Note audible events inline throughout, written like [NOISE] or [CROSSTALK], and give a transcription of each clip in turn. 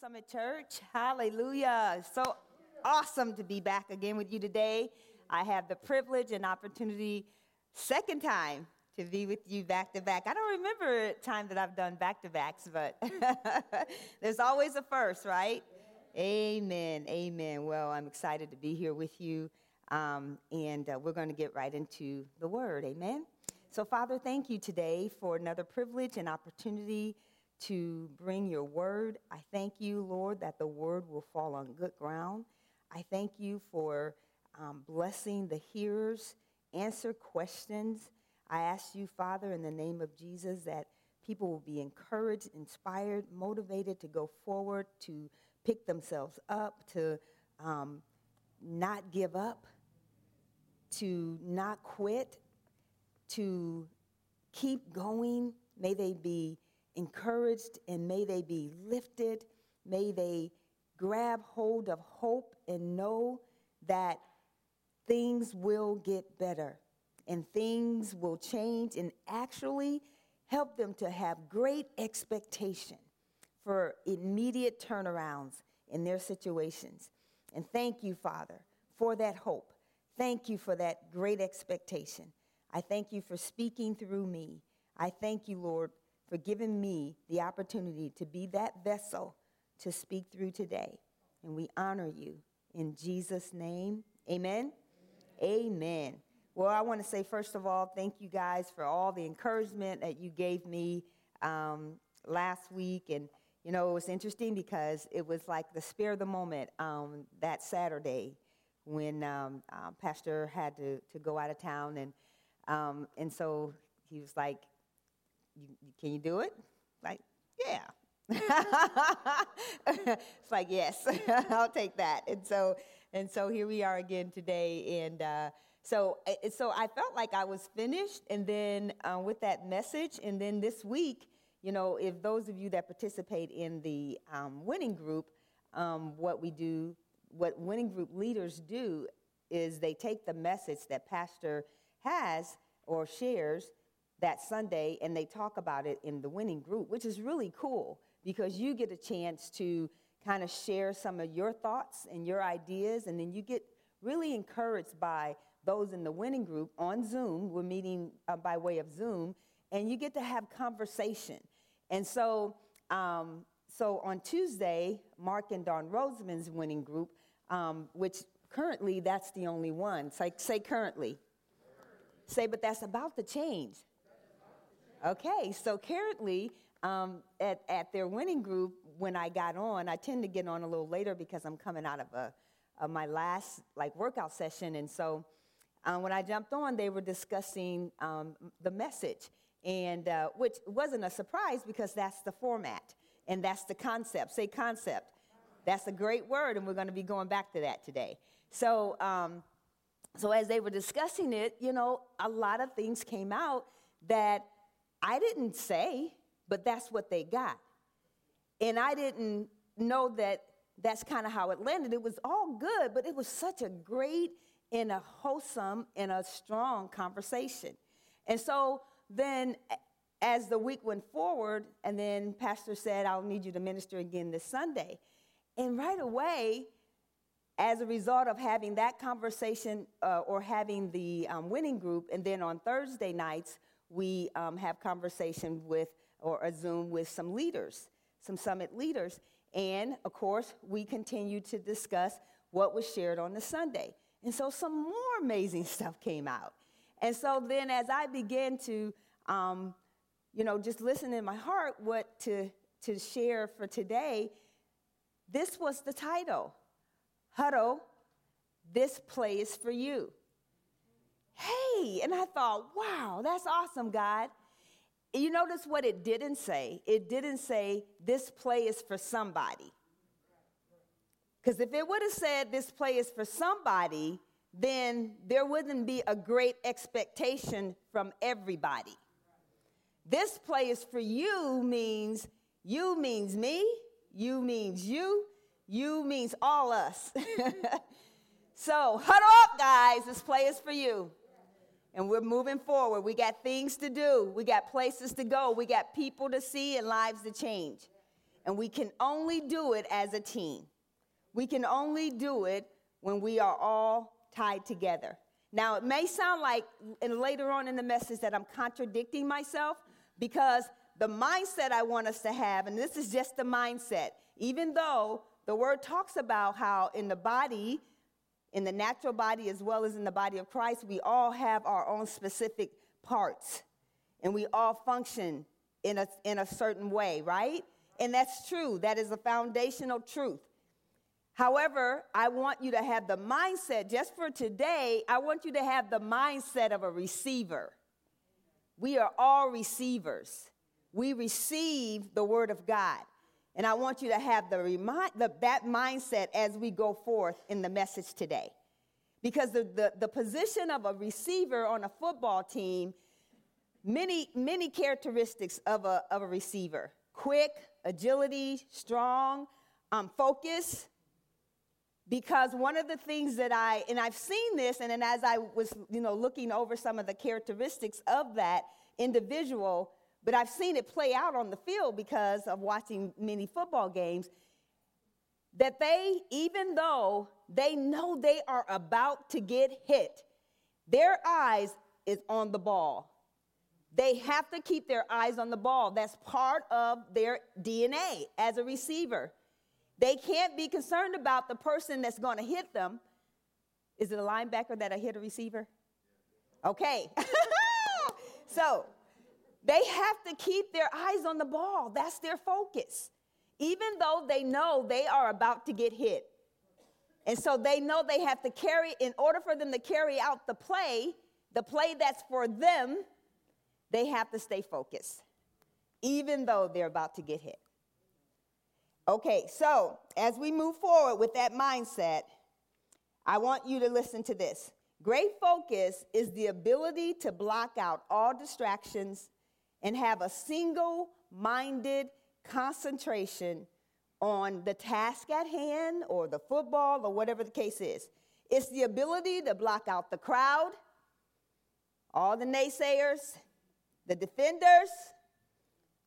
Summit Church. Hallelujah. So awesome to be back again with you today. I have the privilege and opportunity, second time, to be with you back to back. I don't remember a time that I've done back to backs, but [LAUGHS] there's always a first, right? Amen. Amen. Well, I'm excited to be here with you, um, and uh, we're going to get right into the word. Amen. So, Father, thank you today for another privilege and opportunity to bring your word. I thank you, Lord, that the word will fall on good ground. I thank you for um, blessing the hearers, answer questions. I ask you, Father, in the name of Jesus, that people will be encouraged, inspired, motivated to go forward, to pick themselves up, to um, not give up, to not quit, to keep going. May they be encouraged and may they be lifted. May they grab hold of hope and know that things will get better and things will change and actually help them to have great expectation for immediate turnarounds in their situations. And thank you, Father, for that hope. Thank you for that great expectation. I thank you for speaking through me. I thank you, Lord, for giving me the opportunity to be that vessel to speak through today. And we honor you in Jesus' name. Amen. Amen. Amen. Well, I want to say, first of all, thank you guys for all the encouragement that you gave me um, last week. And, you know, it was interesting because it was like the spare of the moment um, that Saturday when um, uh, Pastor had to, to go out of town. And, um, and so he was like, you, can you do it? Like, yeah. [LAUGHS] it's like yes, [LAUGHS] I'll take that. And so and so here we are again today. And uh, so so I felt like I was finished. And then uh, with that message, and then this week, you know, if those of you that participate in the um, winning group, um, what we do, what winning group leaders do, is they take the message that pastor has or shares that Sunday and they talk about it in the winning group, which is really cool because you get a chance to kind of share some of your thoughts and your ideas, and then you get really encouraged by those in the winning group on Zoom. We're meeting uh, by way of Zoom, and you get to have conversation. And so, um, so on Tuesday, Mark and Don Roseman's winning group, um, which currently that's the only one. Say, say currently. Say, but that's about to change. Okay, so currently um, at, at their winning group, when I got on, I tend to get on a little later because I'm coming out of, a, of my last like workout session. And so um, when I jumped on, they were discussing um, the message, and uh, which wasn't a surprise because that's the format and that's the concept. Say concept. That's a great word, and we're going to be going back to that today. So, um, so as they were discussing it, you know, a lot of things came out that I didn't say, but that's what they got. And I didn't know that that's kind of how it landed. It was all good, but it was such a great and a wholesome and a strong conversation. And so then, as the week went forward, and then Pastor said, I'll need you to minister again this Sunday. And right away, as a result of having that conversation uh, or having the um, winning group, and then on Thursday nights, we um, have conversation with or a Zoom with some leaders, some summit leaders. And of course, we continue to discuss what was shared on the Sunday. And so some more amazing [LAUGHS] stuff came out. And so then as I began to, um, you know, just listen in my heart what to, to share for today, this was the title Huddle, this play is for you hey, and I thought, wow, that's awesome, God. You notice what it didn't say? It didn't say, this play is for somebody. Because if it would have said, this play is for somebody, then there wouldn't be a great expectation from everybody. This play is for you means you means me, you means you, you means all us. [LAUGHS] so huddle up, guys. This play is for you and we're moving forward. We got things to do, we got places to go, we got people to see and lives to change. And we can only do it as a team. We can only do it when we are all tied together. Now, it may sound like, and later on in the message, that I'm contradicting myself because the mindset I want us to have, and this is just the mindset, even though the word talks about how in the body, in the natural body as well as in the body of Christ, we all have our own specific parts and we all function in a, in a certain way, right? And that's true. That is a foundational truth. However, I want you to have the mindset, just for today, I want you to have the mindset of a receiver. We are all receivers. We receive the word of God. And I want you to have the the, that mindset as we go forth in the message today. Because the, the, the position of a receiver on a football team, many, many characteristics of a, of a receiver quick, agility, strong, um, focus. Because one of the things that I, and I've seen this, and then as I was, you know, looking over some of the characteristics of that individual, but I've seen it play out on the field because of watching many football games that they, even though they know they are about to get hit, their eyes is on the ball. They have to keep their eyes on the ball. That's part of their DNA as a receiver. They can't be concerned about the person that's going to hit them. Is it a linebacker that I hit a receiver? Okay. [LAUGHS] so they have to keep their eyes on the ball. That's their focus. Even though they know they are about to get hit. And so they know they have to carry, in order for them to carry out the play, the play that's for them, they have to stay focused, even though they're about to get hit. Okay, so as we move forward with that mindset, I want you to listen to this. Great focus is the ability to block out all distractions and have a single minded concentration on the task at hand or the football or whatever the case is. It's the ability to block out the crowd, all the naysayers, the defenders,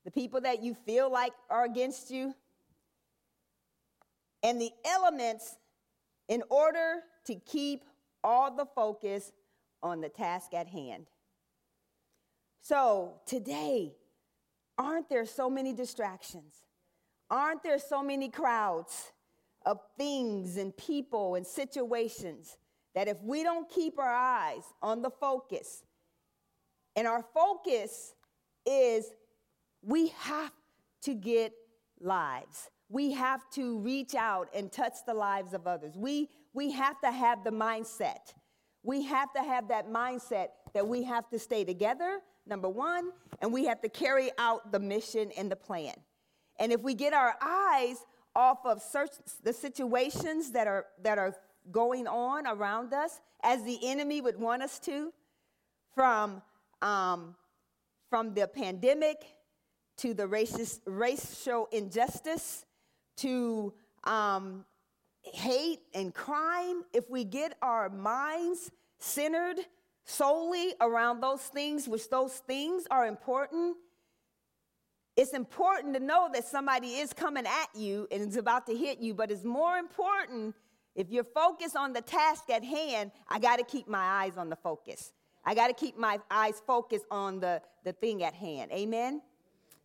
the people that you feel like are against you, and the elements in order to keep all the focus on the task at hand. So, today, aren't there so many distractions? Aren't there so many crowds of things and people and situations that if we don't keep our eyes on the focus, and our focus is we have to get lives. We have to reach out and touch the lives of others. We, we have to have the mindset. We have to have that mindset that we have to stay together number one, and we have to carry out the mission and the plan. And if we get our eyes off of the situations that are that are going on around us, as the enemy would want us to, from um, from the pandemic to the racist, racial injustice to um, hate and crime, if we get our minds centered solely around those things, which those things are important, it's important to know that somebody is coming at you and is about to hit you, but it's more important if you're focused on the task at hand, I got to keep my eyes on the focus. I got to keep my eyes focused on the, the thing at hand. Amen?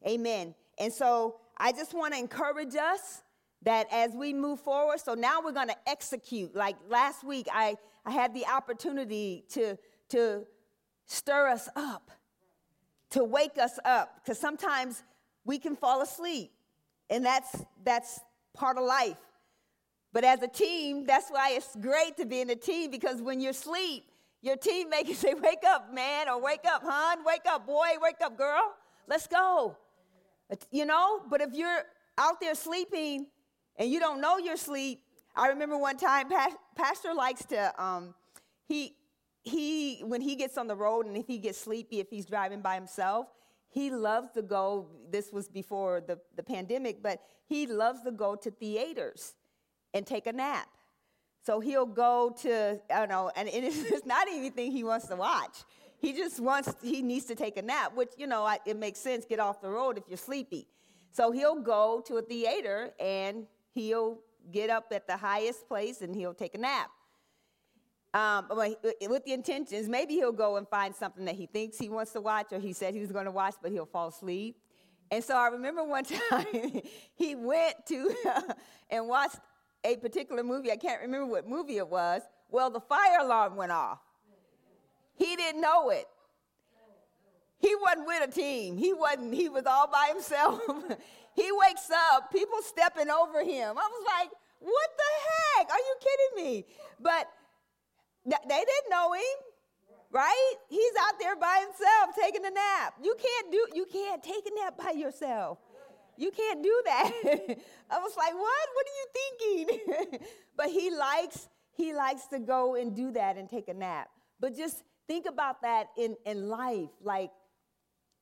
Amen. And so I just want to encourage us that as we move forward, so now we're going to execute. Like last week, I, I had the opportunity to to stir us up, to wake us up, because sometimes we can fall asleep, and that's, that's part of life. But as a team, that's why it's great to be in a team, because when you're asleep, your teammate can [LAUGHS] say, Wake up, man, or wake up, hon, wake up, boy, wake up, girl, let's go. You know, but if you're out there sleeping and you don't know you're asleep, I remember one time, Pastor likes to, um, he, he, when he gets on the road and if he gets sleepy, if he's driving by himself, he loves to go. This was before the, the pandemic, but he loves to go to theaters and take a nap. So he'll go to, I don't know, and [LAUGHS] it's not anything he wants to watch. He just wants, he needs to take a nap, which, you know, it makes sense. Get off the road if you're sleepy. So he'll go to a theater and he'll get up at the highest place and he'll take a nap. Um, with the intentions, maybe he'll go and find something that he thinks he wants to watch or he said he was going to watch, but he'll fall asleep. And so I remember one [LAUGHS] time he went to [LAUGHS] and watched a particular movie. I can't remember what movie it was. Well, the fire alarm went off. He didn't know it. He wasn't with a team. He wasn't, he was all by himself. [LAUGHS] he wakes up, people stepping over him. I was like, what the heck? Are you kidding me? But they didn't know him right? He's out there by himself taking a nap. You can't do you can't take a nap by yourself. You can't do that. [LAUGHS] I was like, "What? What are you thinking?" [LAUGHS] but he likes he likes to go and do that and take a nap. But just think about that in in life. Like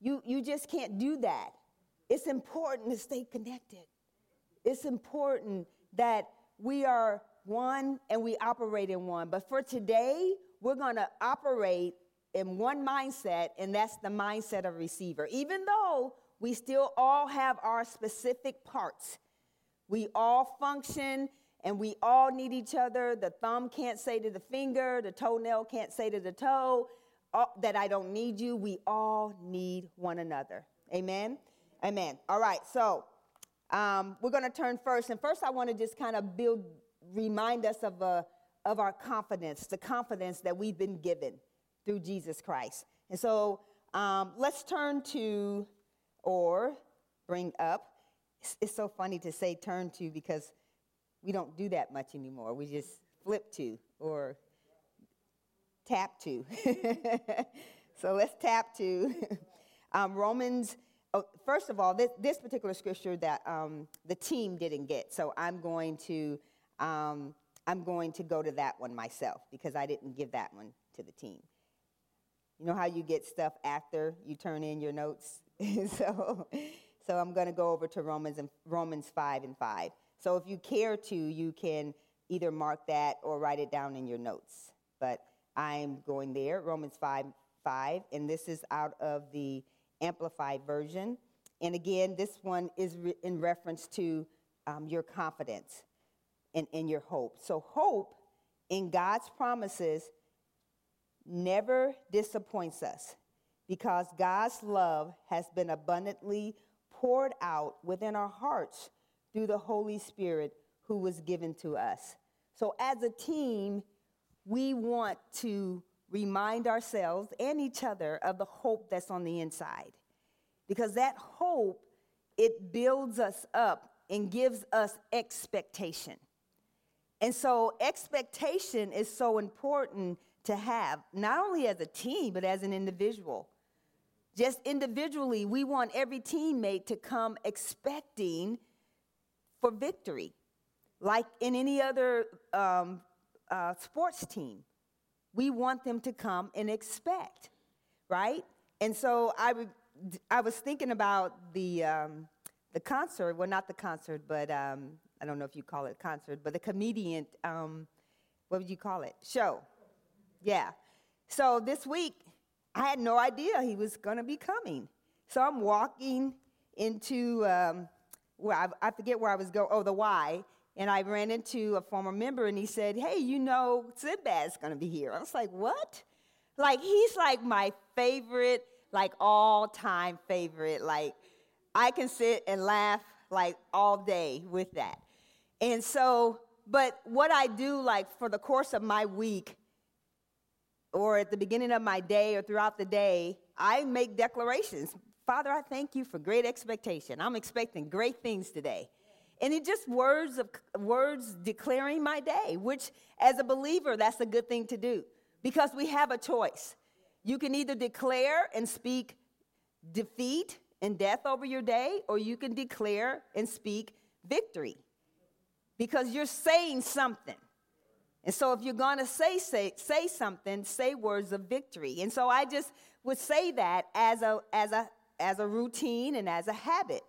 you you just can't do that. It's important to stay connected. It's important that we are one and we operate in one. But for today, we're going to operate in one mindset, and that's the mindset of receiver. Even though we still all have our specific parts, we all function and we all need each other. The thumb can't say to the finger, the toenail can't say to the toe uh, that I don't need you. We all need one another. Amen? Amen. All right, so um, we're going to turn first. And first, I want to just kind of build, remind us of a of our confidence, the confidence that we've been given through Jesus Christ. And so um, let's turn to or bring up. It's, it's, so funny to say turn to because we don't do that much anymore. We just flip to or tap to. [LAUGHS] so let's tap to [LAUGHS] um, Romans. Oh, first of all, this, this particular scripture that um, the team didn't get. So I'm going to um, I'm going to go to that one myself because I didn't give that one to the team. You know how you get stuff after you turn in your notes? [LAUGHS] so, so I'm going to go over to Romans and Romans 5 and 5. So if you care to, you can either mark that or write it down in your notes. But I'm going there, Romans 5 5, and this is out of the Amplified Version. And again, this one is re- in reference to um, your confidence and in your hope. So, hope in God's promises never disappoints us because God's love has been abundantly poured out within our hearts through the Holy Spirit who was given to us. So, as a team, we want to remind ourselves and each other of the hope that's on the inside. Because that hope, it builds us up and gives us expectation. And so expectation is so important to have, not only as a team, but as an individual. Just individually, we want every teammate to come expecting for victory, like in any other um, uh, sports team. We want them to come and expect, right? And so I, I was thinking about the, um, the concert, well, not the concert, but um, I don't know if you call it concert, but the comedian, um, what would you call it? Show. Yeah. So this week, I had no idea he was going to be coming. So I'm walking into um, where I, I, forget where I was going. Oh, the Y. And I ran into a former member, and he said, "Hey, you know, Sinbad's going to be here." I was like, "What?" Like he's like my favorite, like all-time favorite. Like I can sit and laugh like all day with that. And so, but what I do, like for the course of my week, or at the beginning of my day, or throughout the day, I make declarations. Father, I thank you for great expectation. I'm expecting great things today. And it just words of words declaring my day, which as a believer, that's a good thing to do because we have a choice. You can either declare and speak defeat and death over your day, or you can declare and speak victory because you're saying something. And so if you're going to say, say, say something, say words of victory. And so I just would say that as a, as, a, as a routine and as a habit.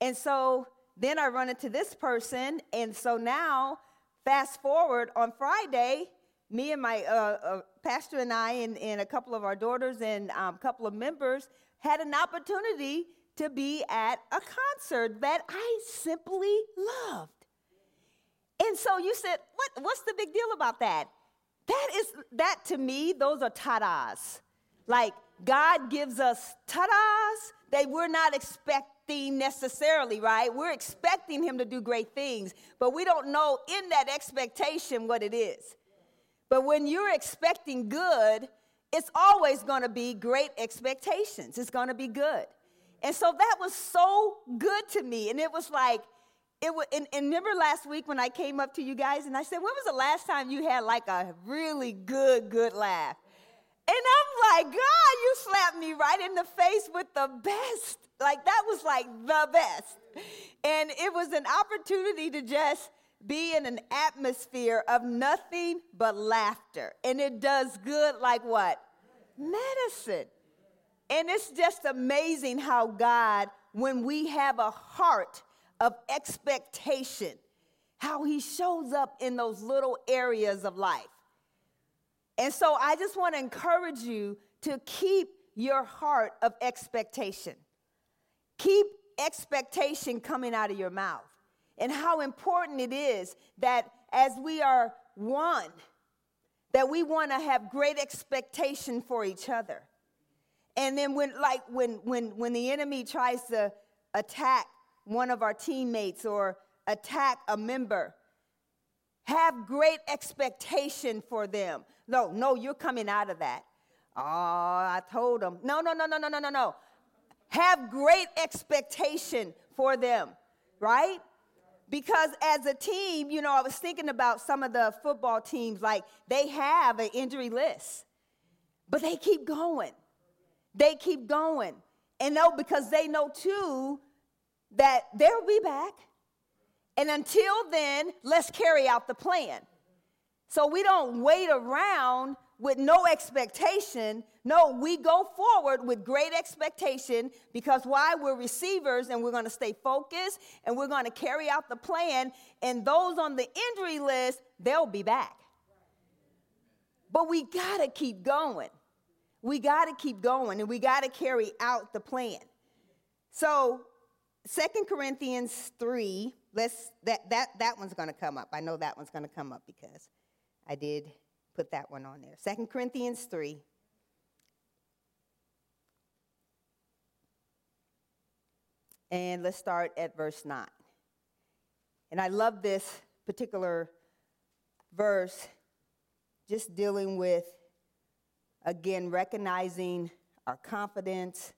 And so then I run into this person. And so now, fast forward on Friday, me and my uh, uh, pastor and I and, and, a couple of our daughters and a um, couple of members had an opportunity to be at a concert that I simply loved. And so you said, what, what's the big deal about that? That is, that to me, those are tadas. Like God gives us tadas that we're not expecting necessarily, right? We're expecting Him to do great things, but we don't know in that expectation what it is. But when you're expecting good, it's always going to be great expectations. It's going to be good. And so that was so good to me. And it was like, it was, and, and, remember last week when I came up to you guys and I said, when was the last time you had like a really good, good laugh? And I'm like, God, you slapped me right in the face with the best. Like, that was like the best. And it was an opportunity to just be in an atmosphere of nothing but laughter. And it does good like what? Medicine. And it's just amazing how God, when we have a heart of expectation, how He shows up in those little areas of life. And so I just want to encourage you to keep your heart of expectation. Keep expectation coming out of your mouth. And how important it is that as we are one, that we want to have great expectation for each other. And then when like when when when the enemy tries to attack one of our teammates or attack a member, have great expectation for them. No, no, you're coming out of that. Oh, I told them. No, no, no, no, no, no, no, no. Have great expectation for them, right? Because as a team, you know, I was thinking about some of the football teams, like they have an injury list, but they keep going. They keep going. And no, because they know too that they'll be back. And until then, let's carry out the plan. So we don't wait around with no expectation. No, we go forward with great expectation because why? We're receivers and we're going to stay focused and we're going to carry out the plan. And those on the injury list, they'll be back. But we got to keep going. We got to keep going and we got to carry out the plan. So, Second Corinthians 3, let's that that that one's going to come up. I know that one's going to come up because I did put that one on there. Second Corinthians 3. And let's start at verse 9. And I love this particular verse, just dealing with, again, recognizing our confidence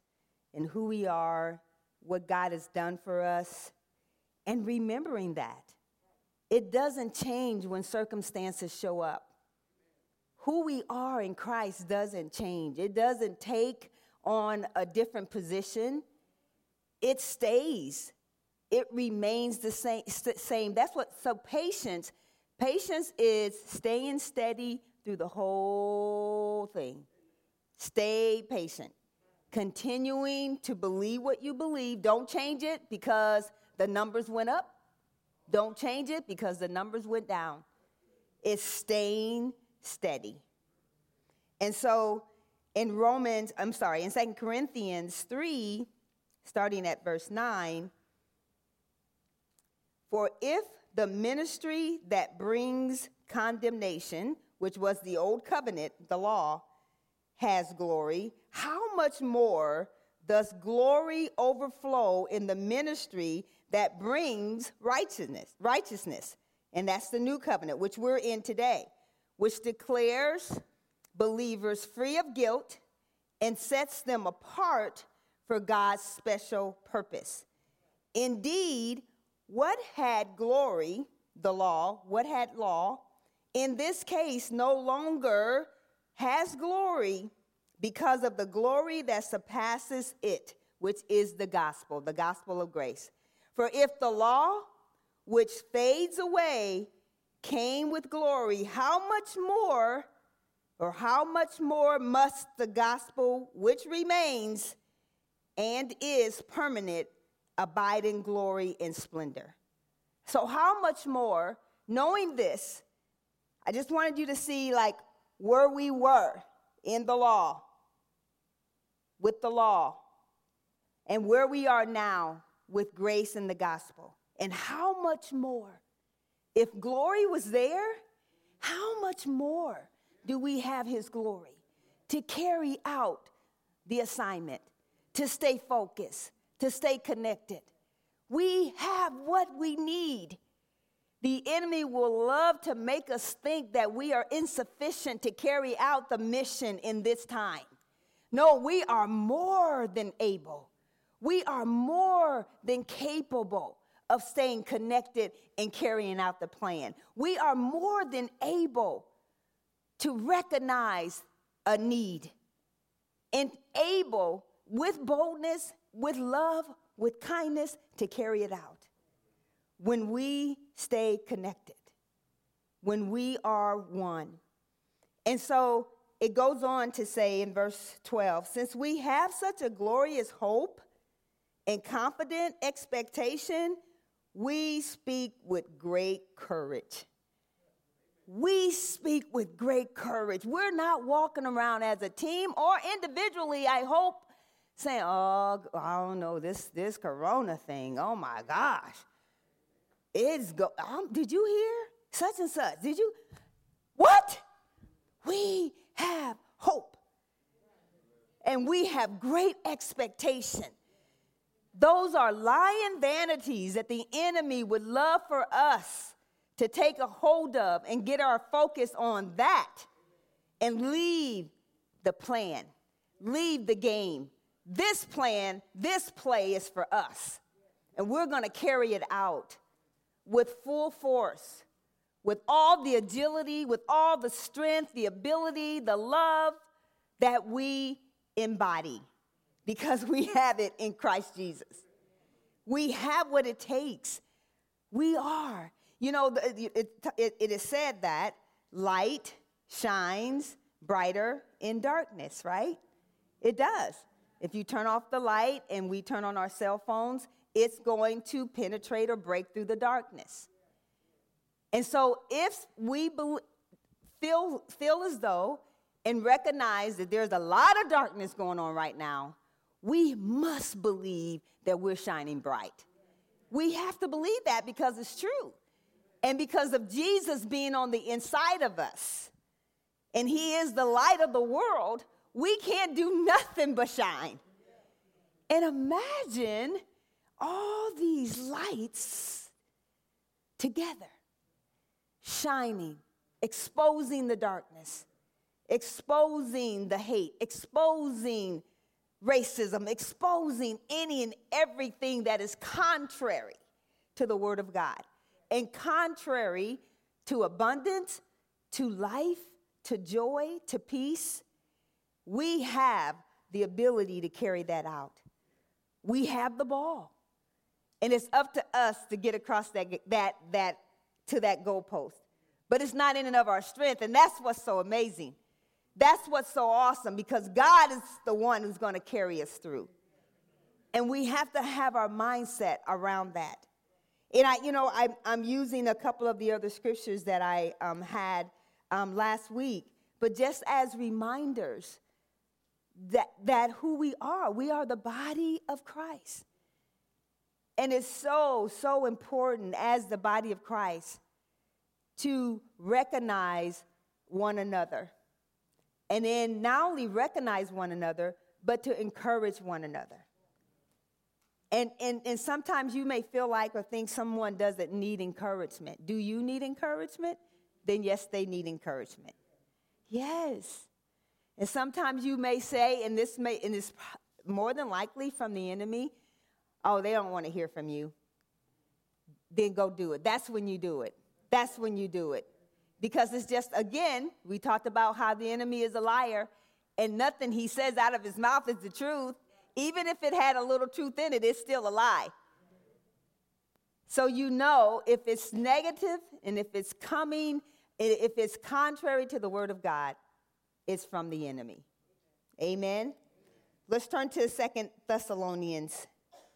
in who we are, what God has done for us, and remembering that. It doesn't change when circumstances show up who we are in Christ doesn't change. It doesn't take on a different position. It stays. It remains the same. same. That's what, so patience, patience is staying steady through the whole thing. Stay patient. Continuing to believe what you believe. Don't change it because the numbers went up. Don't change it because the numbers went down. It's staying steady. And so in Romans, I'm sorry, in Second Corinthians 3, starting at verse 9, for if the ministry that brings condemnation, which was the old covenant, the law, has glory, how much more does glory overflow in the ministry that brings righteousness, righteousness? And that's the new covenant, which we're in today which declares believers free of guilt and sets them apart for God's special purpose. Indeed, what had glory, the law, what had law, in this case no longer has glory because of the glory that surpasses it, which is the gospel, the gospel of grace. For if the law, which fades away, came with glory, how much more, or how much more must the gospel, which remains and is permanent, abide in glory and splendor? So, how much more, knowing this, I just wanted you to see like where we were in the law, with the law. and where we are now with grace and the gospel. And how much more? If glory was there, how much more do we have his glory to carry out the assignment, to stay focused, to stay connected? We have what we need. The enemy will love to make us think that we are insufficient to carry out the mission in this time. No, we are more than able. We are more than capable of staying connected and carrying out the plan. We are more than able to recognize a need and able, with boldness, with love, with kindness, to carry it out. When we stay connected, when we are one. And so it goes on to say in verse 12 since we have such a glorious hope and confident expectation, we speak with great courage. We speak with great courage. We're not walking around as a team or individually, I hope, saying, Oh, I don't know, this, this corona thing, oh my gosh. It's go um, did you hear? Such and such. Did you? What? We have hope. And we have great expectation. Those are lying vanities that the enemy would love for us to take a hold of and get our focus on that and leave the plan, leave the game. This plan, this play is for us. And we're going to carry it out with full force with all the agility, with all the strength, the ability, the love that we embody because we have it in Christ Jesus. We have what it takes. We are. You know, it, it, it is said that light shines brighter in darkness, right? It does. If you turn off the light and we turn on our cell phones, it's going to penetrate or break through the darkness. And so if we be, feel, feel as though and recognize that there's a lot of darkness going on right now, we must believe that we're shining bright. We have to believe that because it's true. And because of Jesus being on the inside of us, and He is the light of the world, we can't do nothing but shine. And imagine all these lights together shining, exposing the darkness, exposing the hate, exposing racism, exposing any and everything that is contrary to the Word of God and contrary to abundance, to life, to joy, to peace. We have the ability to carry that out. We have the ball. And it's up to us to get across that, that, that to that goalpost. But it's not in and of our strength, and that's what's so amazing. That's what's so awesome because God is the one who's going to carry us through. And we have to have our mindset around that. And I, you know, I, I'm using a couple of the other scriptures that I um, had um, last week, but just as reminders that, that who we are, we are the body of Christ. And it's so, so important as the body of Christ to recognize one another. And then not only recognize one another, but to encourage one another. And, and, and sometimes you may feel like or think someone doesn't need encouragement. Do you need encouragement? Then, yes, they need encouragement. Yes. And sometimes you may say, and this may, and it's more than likely from the enemy, oh, they don't want to hear from you, then go do it. That's when you do it. That's when you do it. Because it's just, again, we talked about how the enemy is a liar and nothing he says out of his mouth is the truth. Even if it had a little truth in it, it's still a lie. So you know if it's negative and if it's coming, if it's contrary to the word of God, it's from the enemy. Amen. Let's turn to Second Thessalonians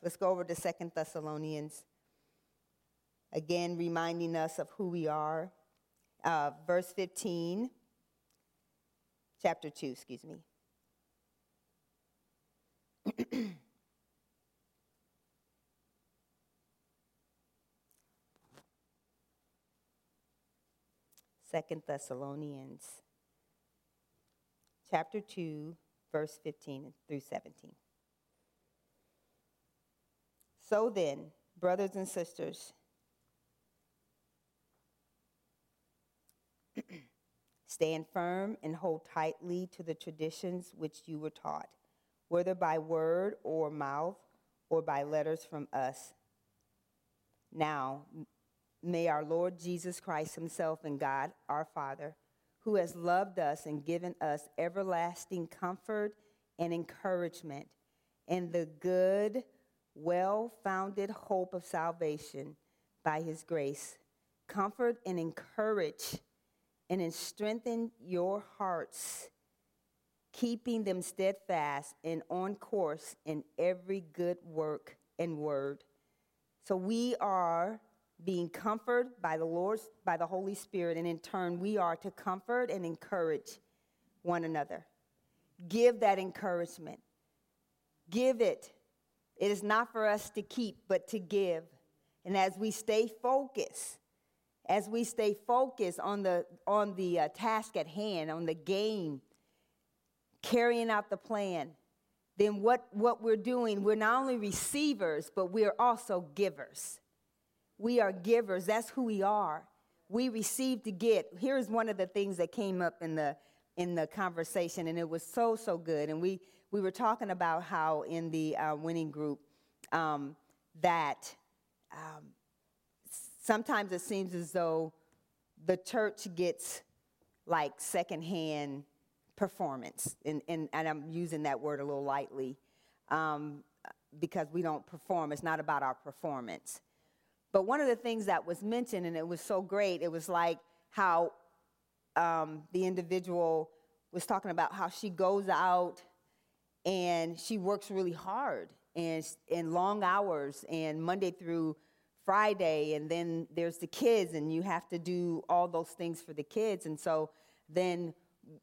Let's go over to Second Thessalonians. Again, reminding us of who we are. Uh, verse 15, chapter 2, excuse me. [CLEARS THROAT] Second Thessalonians chapter 2 verse 15 through 17 so then, brothers and sisters, [CLEARS THROAT] stand firm and hold tightly to the traditions which you were taught, whether by word or mouth or by letters from us. Now, may our Lord Jesus Christ Himself and God, our Father, who has loved us and given us everlasting comfort and encouragement and the good, well founded hope of salvation by his grace. Comfort and encourage and strengthen your hearts, keeping them steadfast and on course in every good work and word. So we are being comforted by the Lord, by the Holy Spirit, and in turn, we are to comfort and encourage one another. Give that encouragement. Give it. It is not for us to keep, but to give. And as we stay focused, as we stay focused on the, on the uh, task at hand, on the game, carrying out the plan, then what, what we're doing, we're not only receivers, but we're also givers. We are givers. That's who we are. We receive to get. Here's one of the things that came up in the in the conversation, and it was so so good. And we we were talking about how in the uh, winning group um, that um, sometimes it seems as though the church gets like secondhand performance, and, and, and I'm using that word a little lightly um, because we don't perform. It's not about our performance. But one of the things that was mentioned, and it was so great, it was like how um, the individual was talking about how she goes out and she works really hard and in long hours and Monday through Friday, and then there's the kids, and you have to do all those things for the kids. And so then,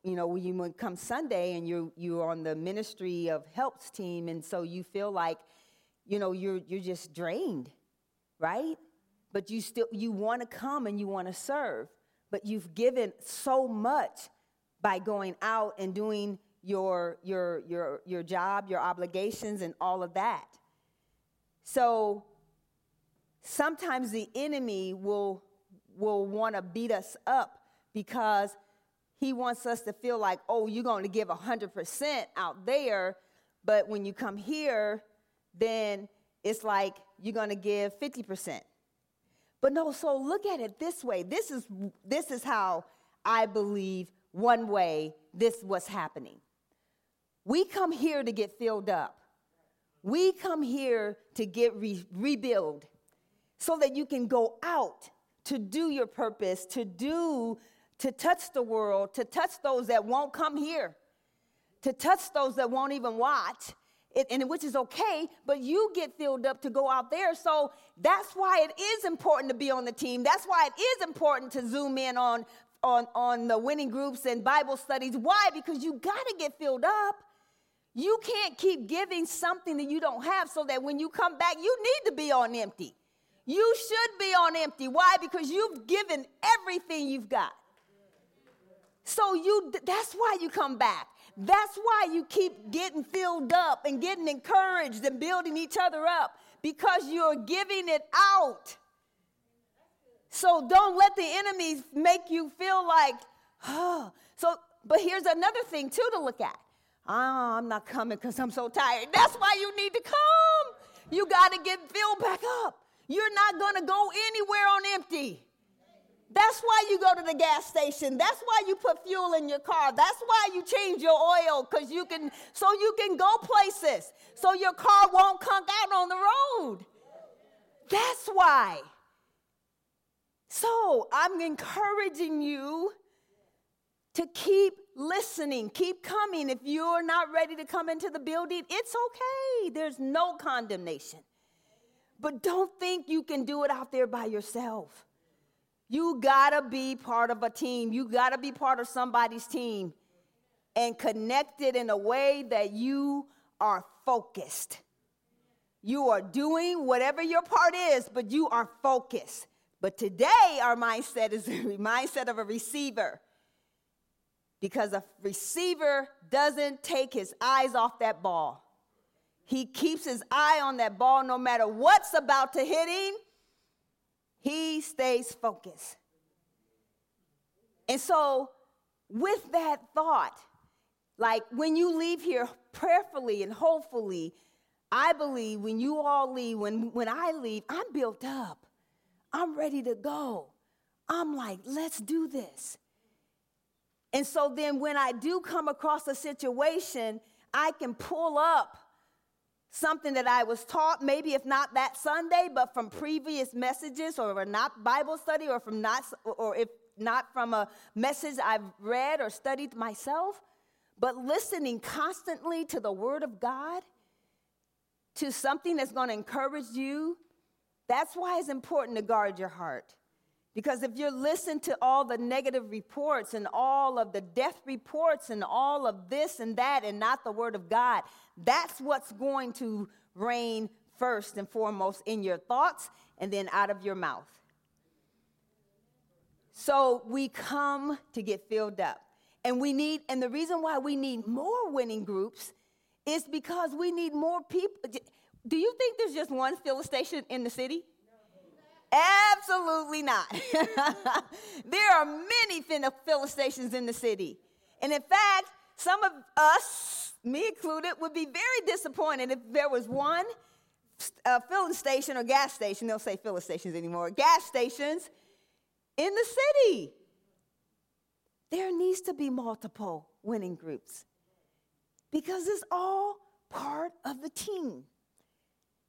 you know, when you come Sunday and you're you're on the ministry of helps team, and so you feel like, you know, you're you're just drained right? But you still you want to come and you want to serve, but you've given so much by going out and doing your your your your job, your obligations and all of that. So sometimes the enemy will will want to beat us up because he wants us to feel like, "Oh, you're going to give 100% out there, but when you come here, then it's like you're going to give 50%. But no, so look at it this way. This is, this is how I believe one way this was happening. We come here to get filled up. We come here to get re- so that you can go out to do your purpose, to do, to touch the world, to touch those that won't come here, to touch those that won't even watch, it, and which is okay, but you get filled up to go out there. So that's why it is important to be on the team. That's why it is important to zoom in on, on, on the winning groups and Bible studies. Why? Because you got to get filled up. You can't keep giving something that you don't have so that when you come back, you need to be on empty. You should be on empty. Why? Because you've given everything you've got. So you that's why you come back. That's why you keep getting filled up and getting encouraged and building each other up because you're giving it out. So don't let the enemies make you feel like, oh. So, but here's another thing too to look at. Oh, I'm not coming because I'm so tired. That's why you need to come. You got to get filled back up. You're not going to go anywhere on empty. That's why you go to the gas station. That's why you put fuel in your car. That's why you change your oil cuz you can so you can go places. So your car won't conk out on the road. That's why. So, I'm encouraging you to keep listening, keep coming. If you're not ready to come into the building, it's okay. There's no condemnation. But don't think you can do it out there by yourself. You gotta be part of a team. You gotta be part of somebody's team and connected in a way that you are focused. You are doing whatever your part is, but you are focused But today, our mindset is the [LAUGHS] mindset of a receiver. Because a receiver doesn't take his eyes off that ball. He keeps his eye on that ball no matter what's about to hit him. He stays focused. And so, with that thought, like when you leave here prayerfully and hopefully, I believe when you all leave, when, when I leave, I'm built up. I'm ready to go. I'm like, let's do this. And so then when I do come across a situation, I can pull up something that I was taught, maybe if not that Sunday, but from previous messages or not Bible study or from not or if not from a message I've read or studied myself, but listening constantly to the word of God, to something that's going to encourage you, that's why it's important to guard your heart. Because if you're listening to all the negative reports and all of the death reports and all of this and that and not the word of God, that's what's going to reign first and foremost in your thoughts and then out of your mouth. So we come to get filled up. And we need, and the reason why we need more winning groups is because we need more people. Do you think there's just one fill station in the city? Absolutely not. [LAUGHS] there are many fill stations in the city. And in fact, some of us, me included, would be very disappointed if there was one uh, filling station or gas station, they'll say filling stations anymore, gas stations in the city. There needs to be multiple winning groups because it's all part of the team.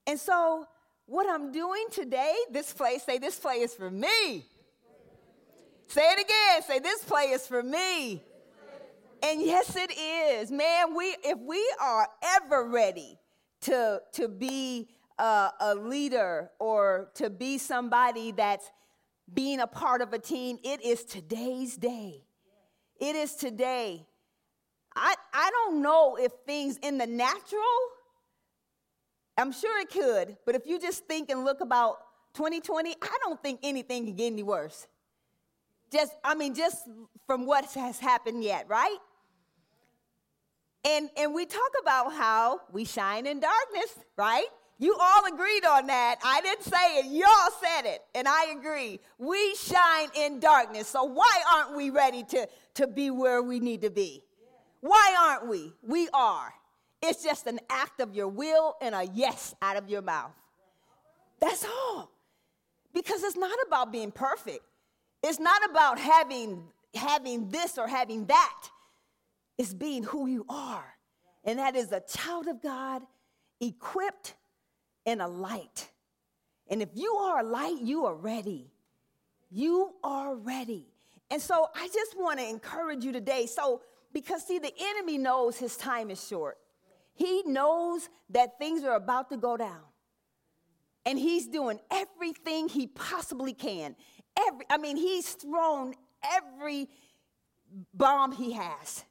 And so what I'm doing today, this play, say, this play is for me. Say it again. Say, this play is for me. And yes, it is. Man, we if we are ever ready to, to be a, a leader or to be somebody that's being a part of a team, it is today's day. It is today. I, I don't know if things in the natural I'm sure it could, but if you just think and look about 2020, I don't think anything can get any worse. Just, I mean, just from what has happened yet, right? And, and we talk about how we shine in darkness, right? You all agreed on that. I didn't say it, y'all said it, and I agree. We shine in darkness. So why aren't we ready to, to be where we need to be? Why aren't we? We are. It's just an act of your will and a yes out of your mouth. That's all. Because it's not about being perfect. It's not about having having this or having that. It's being who you are. And that is a child of God equipped and a light. And if you are a light, you are ready. You are ready. And so I just want to encourage you today. So, because see, the enemy knows his time is short. He knows that things are about to go down. And he's doing everything he possibly can. Every, I mean, he's thrown every bomb he has.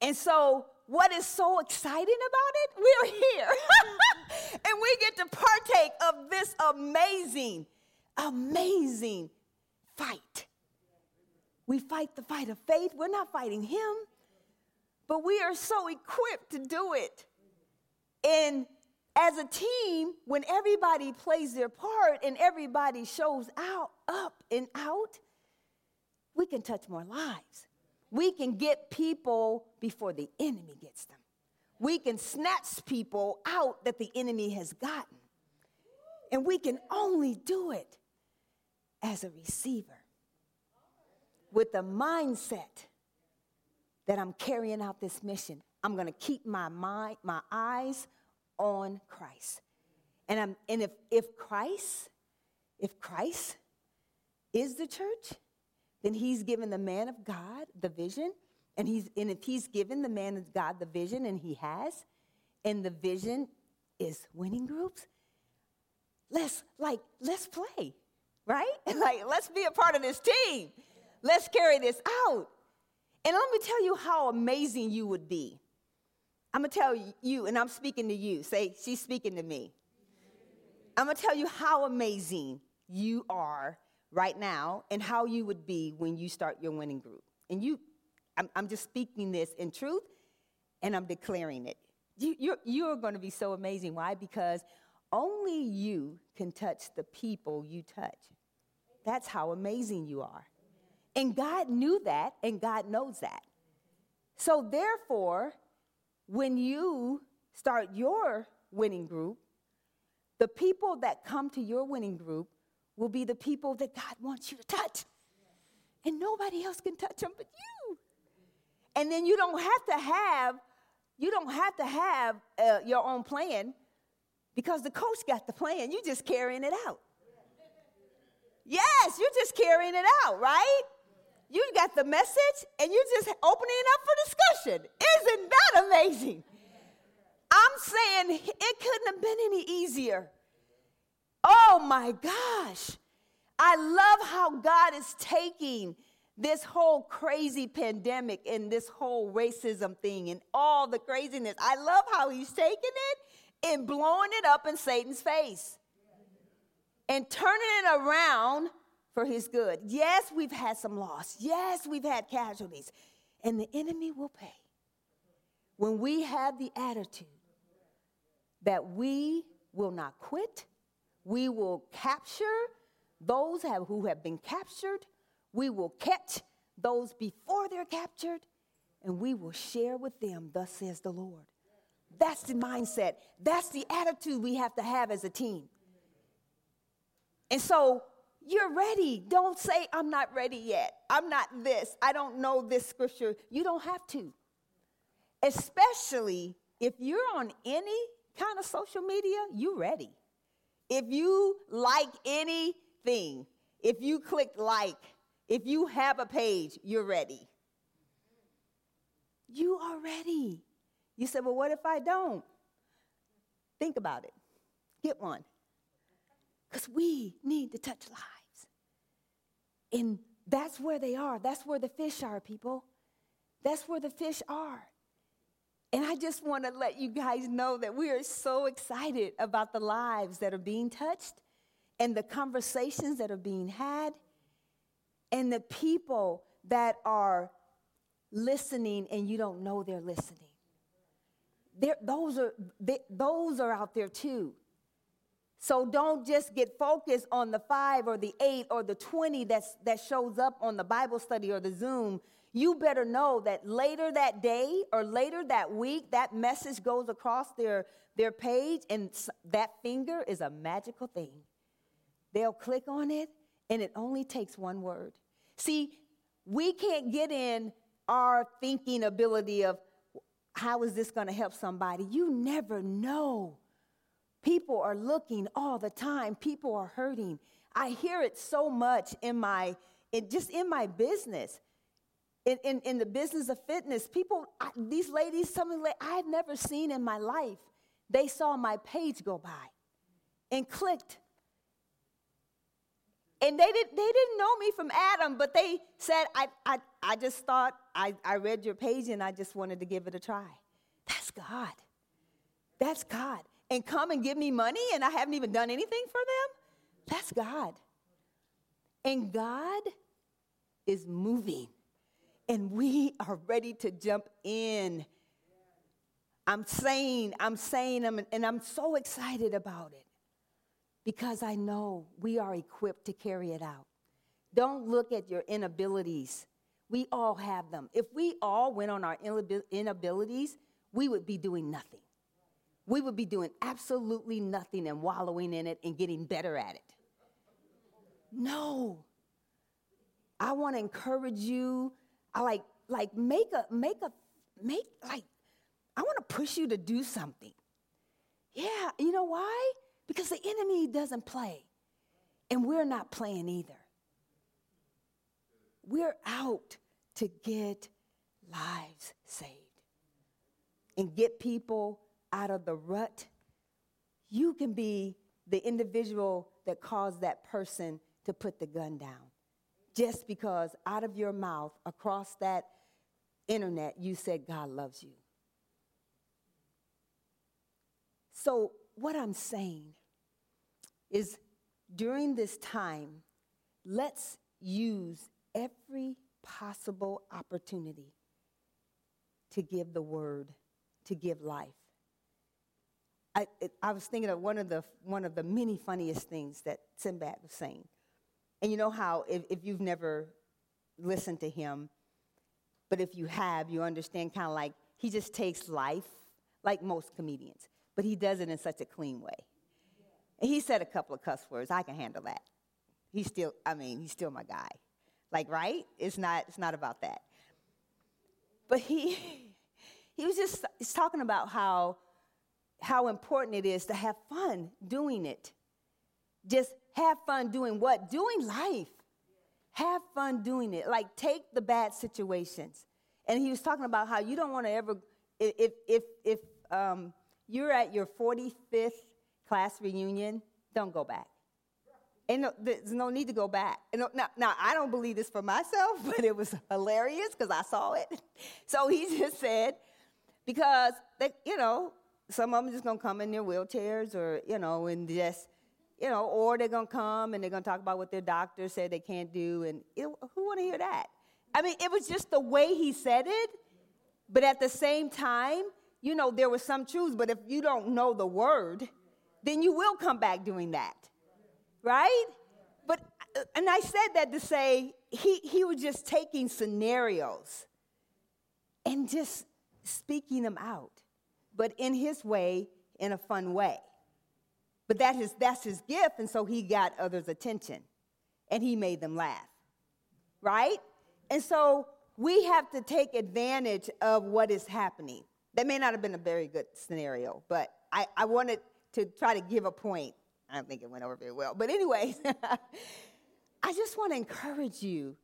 And so, what is so exciting about it? We're here. [LAUGHS] and we get to partake of this amazing, amazing fight. We fight the fight of faith. We're not fighting him, but we are so equipped to do it. And as a team, when everybody plays their part and everybody shows out, up and out, we can touch more lives. We can get people before the enemy gets them. We can snatch people out that the enemy has gotten. And we can only do it as a receiver with the mindset that I'm carrying out this mission. I'm going to keep my mind, my eyes on Christ. And, I'm, and if, if Christ, if Christ is the church, then he's given the man of God the vision. And, he's, and if he's given the man of God the vision, and he has, and the vision is winning groups, let's like let's play, right? [LAUGHS] like let's be a part of this team. Let's carry this out. And let me tell you how amazing you would be. I'm going to tell you, and I'm speaking to you. Say, she's speaking to me. I'm going to tell you how amazing you are right now and how you would be when you start your winning group. And you, I'm, I'm just speaking this in truth and I'm declaring it. You, you're, you're going to be so amazing. Why? Because only you can touch the people you touch. That's how amazing you are. And God knew that, and God knows that. So, therefore, when you start your winning group, the people that come to your winning group will be the people that God wants you to touch. And nobody else can touch them but you. And then you don't have to have you don't have to have uh, your own plan because the coach got the plan. You're just carrying it out. Yes, you're just carrying it out, right? You got the message and you're just opening it up for discussion. Isn't that amazing? I'm saying it couldn't have been any easier. Oh my gosh. I love how God is taking this whole crazy pandemic and this whole racism thing and all the craziness. I love how he's taking it and blowing it up in Satan's face and turning it around for his good. Yes, we've had some loss. Yes, we've had casualties. And the enemy will pay. When we have the attitude that we will not quit, we will capture those have, who have been captured, we will catch those before they're captured, and we will share with them, thus says the Lord. That's the mindset. That's the attitude we have to have as a team. And so you're ready. Don't say, I'm not ready yet. I'm not this. I don't know this scripture. You don't have to. Especially if you're on any kind of social media, you're ready. If you like anything, if you click like, if you have a page, you're ready. You are ready. You said, well, what if I don't? Think about it. Get one. Because we need to touch lives. And that's where they are. That's where the fish are, people. That's where the fish are. And I just want to let you guys know that we are so excited about the lives that are being touched and the conversations that are being had and the people that are listening and you don't know they're listening. They're, those, are, they, those are out there too. So don't just get focused on the five or the eight or the 20 that's, that shows up on the Bible study or the Zoom you better know that later that day or later that week, that message goes across their, their page, and that finger is a magical thing. They'll click on it, and it only takes one word. See, we can't get in our thinking ability of how is this going to help somebody. You never know. People are looking all the time, people are hurting. I hear it so much in my, in, just in my business in, in, in the business of fitness, people, I, these ladies, something like I had never seen in my life, they saw my page go by and clicked. And they, did, they didn't know me from Adam, but they said, I, I, I just thought, I, I read your page and I just wanted to give it a try. That's God. That's God. And come and give me money and I haven't even done anything for them? That's God. And God is moving and we are ready to jump in. I'm saying, I'm saying, and I'm so excited about it because I know we are equipped to carry it out. Don't look at your inabilities. We all have them. If we all went on our inabilities, we would be doing nothing. We would be doing absolutely nothing and wallowing in it and getting better at it. No. I want to encourage you I like like make a make a make like I want to push you to do something. Yeah, you know why? Because the enemy doesn't play. And we're not playing either. We're out to get lives saved and get people out of the rut. You can be the individual that caused that person to put the gun down just because out of your mouth across that internet you said God loves you. So, what I'm saying is during this time, let's use every possible opportunity to give the word, to give life. I, it, I was thinking of one of, the, one of the many funniest things that Sinbad was saying. And you know how, if, if you've never listened to him, but if you have, you understand kind of like he just takes life like most comedians, but he does it in such a clean way. And he said a couple of cuss words. I can handle that. He's still, I mean, he's still my guy. Like, right? It's not, it's not about that. But he, [LAUGHS] he was just he's talking about how, how important it is to have fun doing it. Just have fun doing what? Doing life. Have fun doing it. Like, take the bad situations. And he was talking about how you don't want to ever, if, if, if um, you're at your 45th class reunion, don't go back. And no, there's no need to go back. No, now, now, I don't believe this for myself, [LAUGHS] but it was hilarious because I saw it. [LAUGHS] So he just said, because, they, you know, some of them just to come in their wheelchairs or, you know, and just, you know, or they're to come and they're to talk about what their doctor said they can't do. And it, who want to hear that? I mean, it was just the way he said it. But at the same time, you know, there was some truths, but if you don't know the word, then you will come back doing that right? But, uh, and I said that to say he, he was just taking scenarios and just speaking them out, but in his way, in a fun way. But that is, that's his gift, and so he got others' attention and he made them laugh, right? And so we have to take advantage of what is happening. That may not have been a very good scenario, but I, I wanted to try to give a point I don't think it went over very well. But, anyways, [LAUGHS] I just want to encourage you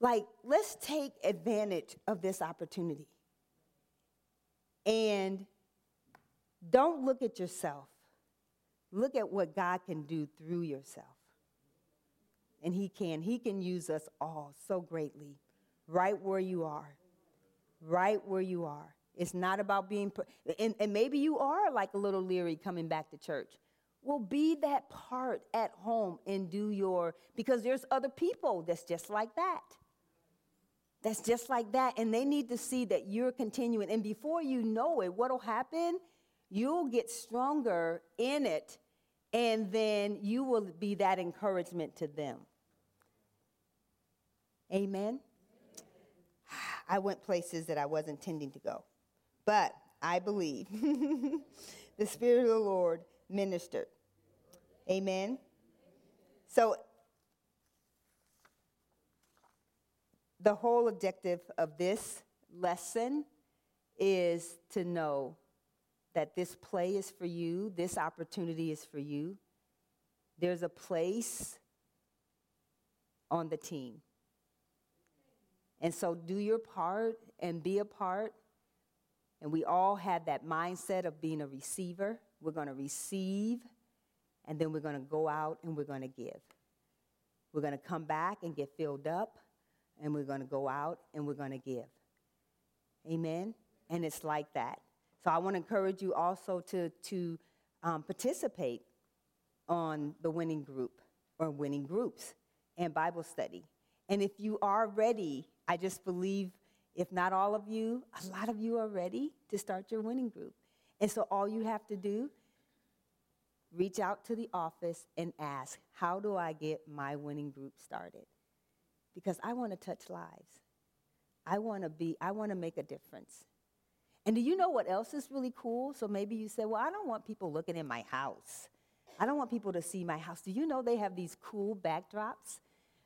like, let's take advantage of this opportunity. And don't look at yourself, look at what God can do through yourself. And He can. He can use us all so greatly, right where you are. Right where you are. It's not about being, and, and maybe you are like a little leery coming back to church. Well, be that part at home and do your, because there's other people that's just like that. That's just like that. And they need to see that you're continuing. And before you know it, what'll happen? You'll get stronger in it, and then you will be that encouragement to them. Amen? [SIGHS] I went places that I wasn't intending to go. But I believe [LAUGHS] the Spirit of the Lord ministered. Amen. So, the whole objective of this lesson is to know that this play is for you, this opportunity is for you. There's a place on the team. And so do your part and be a part. And we all had that mindset of being a receiver. We're going to receive, and then we're going to go out and we're going to give. We're going to come back and get filled up, and we're going to go out and we're going to give. Amen? And it's like that. So I want to encourage you also to, to um, participate on the winning group or winning groups and Bible study. And if you are ready, I just believe, if not all of you, a lot of you are ready to start your winning group. And so all you have to do, reach out to the office and ask, how do I get my winning group started? Because I want to touch lives. I want to be, I want to make a difference. And do you know what else is really cool? So maybe you say, well, I don't want people looking in my house. I don't want people to see my house. Do you know they have these cool backdrops?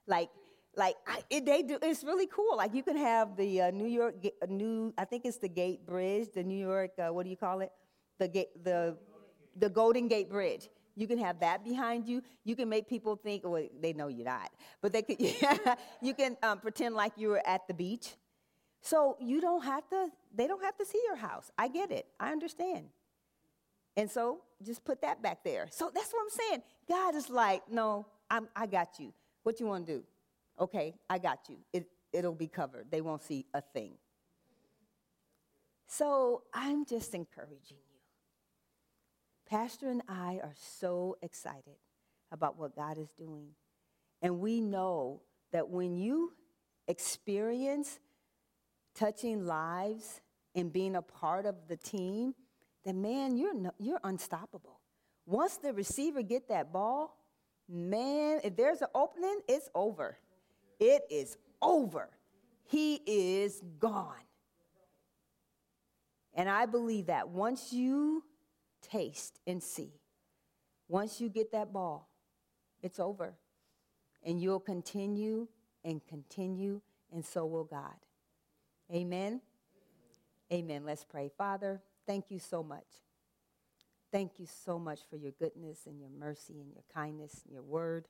Like, like I, it, they do. It's really cool. Like you can have the uh, New York, uh, new. I think it's the Gate Bridge, the New York. Uh, what do you call it? the, gate, the, the Golden Gate Bridge. You can have that behind you. You can make people think, well, they know you're not, but they could, [LAUGHS] you can um, pretend like you were at the beach. So you don't have to, they don't have to see your house. I get it. I understand. And so just put that back there. So that's what I'm saying. God is like, no, I'm, I got you. What you want to do? Okay, I got you. It, it'll be covered. They won't see a thing. So I'm just encouraging you. Pastor and I are so excited about what God is doing. And we know that when you experience touching lives and being a part of the team, then man, you're, no, you're unstoppable. Once the receiver get that ball, man, if there's an opening, it's over. It is over. He is gone. And I believe that once you taste and see, once you get that ball, it's over. And you'll continue and continue, and so will God. Amen. Amen. Let's pray. Father, thank you so much. Thank you so much for your goodness and your mercy and your kindness and your word.